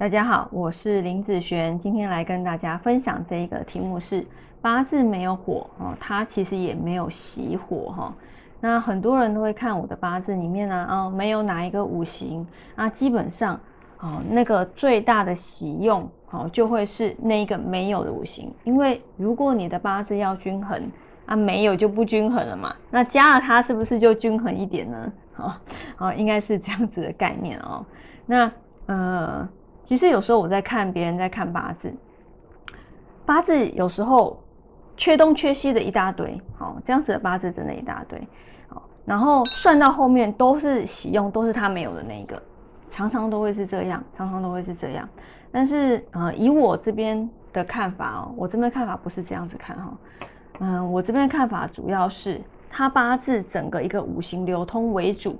大家好，我是林子璇，今天来跟大家分享这一个题目是八字没有火哦，它其实也没有喜火哈。那很多人都会看我的八字里面呢，哦，没有哪一个五行啊，基本上哦，那个最大的喜用哦，就会是那一个没有的五行，因为如果你的八字要均衡啊，没有就不均衡了嘛，那加了它是不是就均衡一点呢？好，好，应该是这样子的概念哦。那呃。其实有时候我在看别人在看八字，八字有时候缺东缺西的一大堆，好，这样子的八字真的一大堆，好，然后算到后面都是喜用，都是他没有的那一个，常常都会是这样，常常都会是这样。但是呃，以我这边的看法哦，我这边看法不是这样子看哈，嗯，我这边看法主要是他八字整个一个五行流通为主，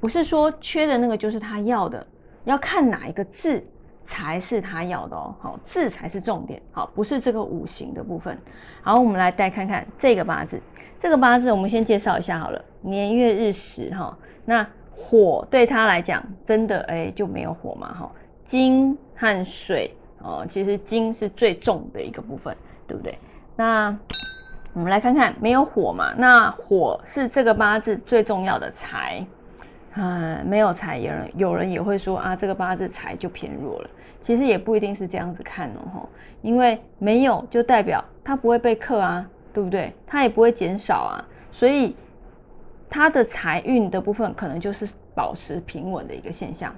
不是说缺的那个就是他要的，要看哪一个字。才是他要的哦，好字才是重点，好不是这个五行的部分。好，我们来再看看这个八字，这个八字我们先介绍一下好了，年月日时哈。那火对他来讲，真的哎就没有火嘛哈。金和水哦，其实金是最重的一个部分，对不对？那我们来看看没有火嘛，那火是这个八字最重要的财。啊，没有财，有人有人也会说啊，这个八字财就偏弱了。其实也不一定是这样子看哦，吼，因为没有就代表它不会被克啊，对不对？它也不会减少啊，所以它的财运的部分可能就是保持平稳的一个现象。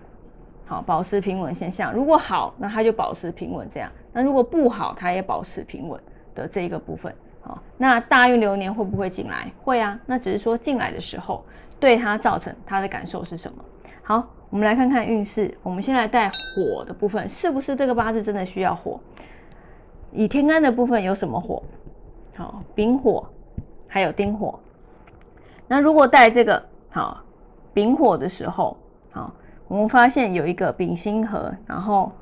好，保持平稳现象，如果好，那它就保持平稳这样；那如果不好，它也保持平稳的这一个部分。好，那大运流年会不会进来？会啊，那只是说进来的时候。对他造成他的感受是什么？好，我们来看看运势。我们先来带火的部分，是不是这个八字真的需要火？以天干的部分有什么火？好，丙火，还有丁火。那如果带这个好丙火的时候，好，我们发现有一个丙辛合，然后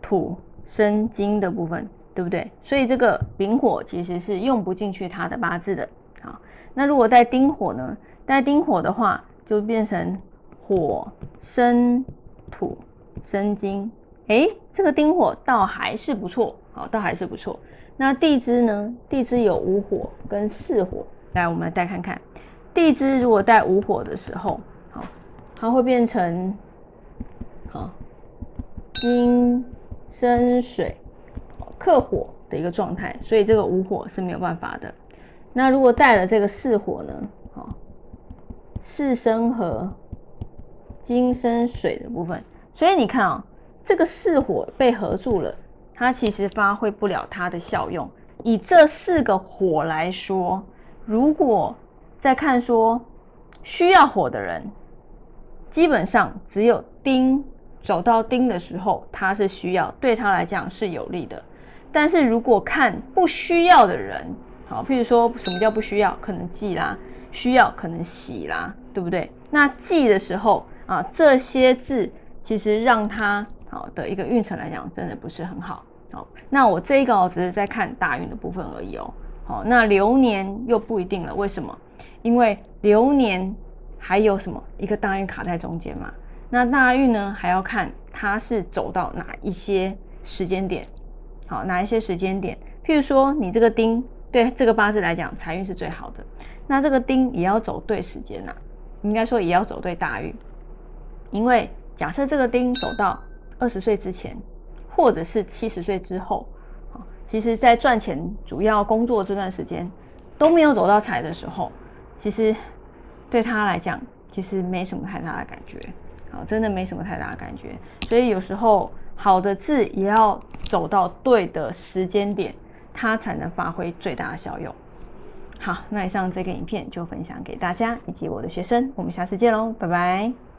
土生金的部分，对不对？所以这个丙火其实是用不进去他的八字的。好，那如果带丁火呢？带丁火的话，就变成火生土生金，哎，这个丁火倒还是不错，好，倒还是不错。那地支呢？地支有五火跟四火，来，我们来带看看。地支如果带五火的时候，好，它会变成好金生水克火的一个状态，所以这个五火是没有办法的。那如果带了这个四火呢？好。四生和，金生水的部分，所以你看啊，这个四火被合住了，它其实发挥不了它的效用。以这四个火来说，如果再看说需要火的人，基本上只有丁走到丁的时候，他是需要，对他来讲是有利的。但是如果看不需要的人，好，譬如说什么叫不需要，可能忌啦。需要可能喜啦，对不对？那忌的时候啊，这些字其实让他好的一个运程来讲，真的不是很好。好，那我这一个只是在看大运的部分而已哦。好，那流年又不一定了，为什么？因为流年还有什么一个大运卡在中间嘛？那大运呢，还要看它是走到哪一些时间点。好，哪一些时间点？譬如说，你这个丁。对这个八字来讲，财运是最好的。那这个丁也要走对时间呐，应该说也要走对大运。因为假设这个丁走到二十岁之前，或者是七十岁之后，其实在赚钱、主要工作这段时间都没有走到财的时候，其实对他来讲，其实没什么太大的感觉。好，真的没什么太大的感觉。所以有时候好的字也要走到对的时间点。它才能发挥最大的效用。好，那以上这个影片就分享给大家以及我的学生，我们下次见喽，拜拜。